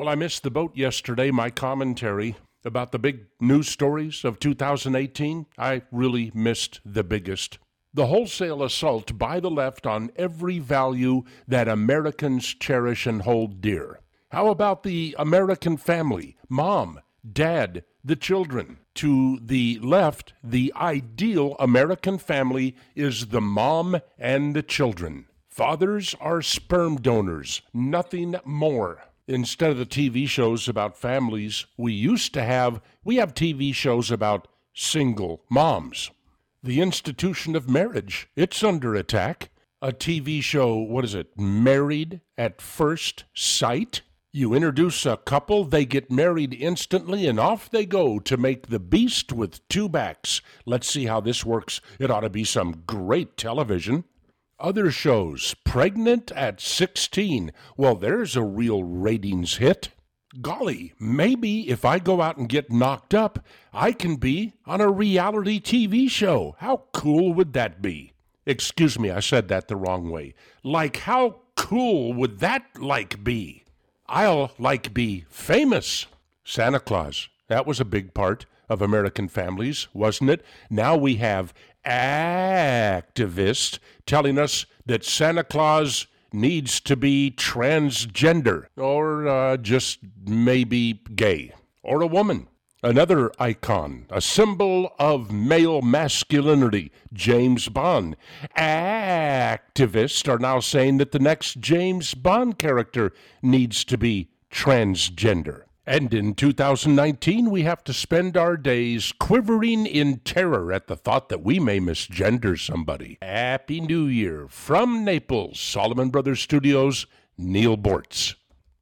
Well, I missed the boat yesterday. My commentary about the big news stories of 2018, I really missed the biggest. The wholesale assault by the left on every value that Americans cherish and hold dear. How about the American family? Mom, dad, the children. To the left, the ideal American family is the mom and the children. Fathers are sperm donors, nothing more. Instead of the TV shows about families we used to have, we have TV shows about single moms. The institution of marriage, it's under attack. A TV show, what is it, Married at First Sight? You introduce a couple, they get married instantly, and off they go to make the beast with two backs. Let's see how this works. It ought to be some great television. Other shows, Pregnant at 16. Well, there's a real ratings hit. Golly, maybe if I go out and get knocked up, I can be on a reality TV show. How cool would that be? Excuse me, I said that the wrong way. Like, how cool would that like be? I'll like be famous. Santa Claus. That was a big part of American families, wasn't it? Now we have activists telling us that Santa Claus needs to be transgender or uh, just maybe gay or a woman. Another icon, a symbol of male masculinity, James Bond. Activists are now saying that the next James Bond character needs to be transgender. And in 2019, we have to spend our days quivering in terror at the thought that we may misgender somebody. Happy New Year from Naples, Solomon Brothers Studios, Neal Boortz.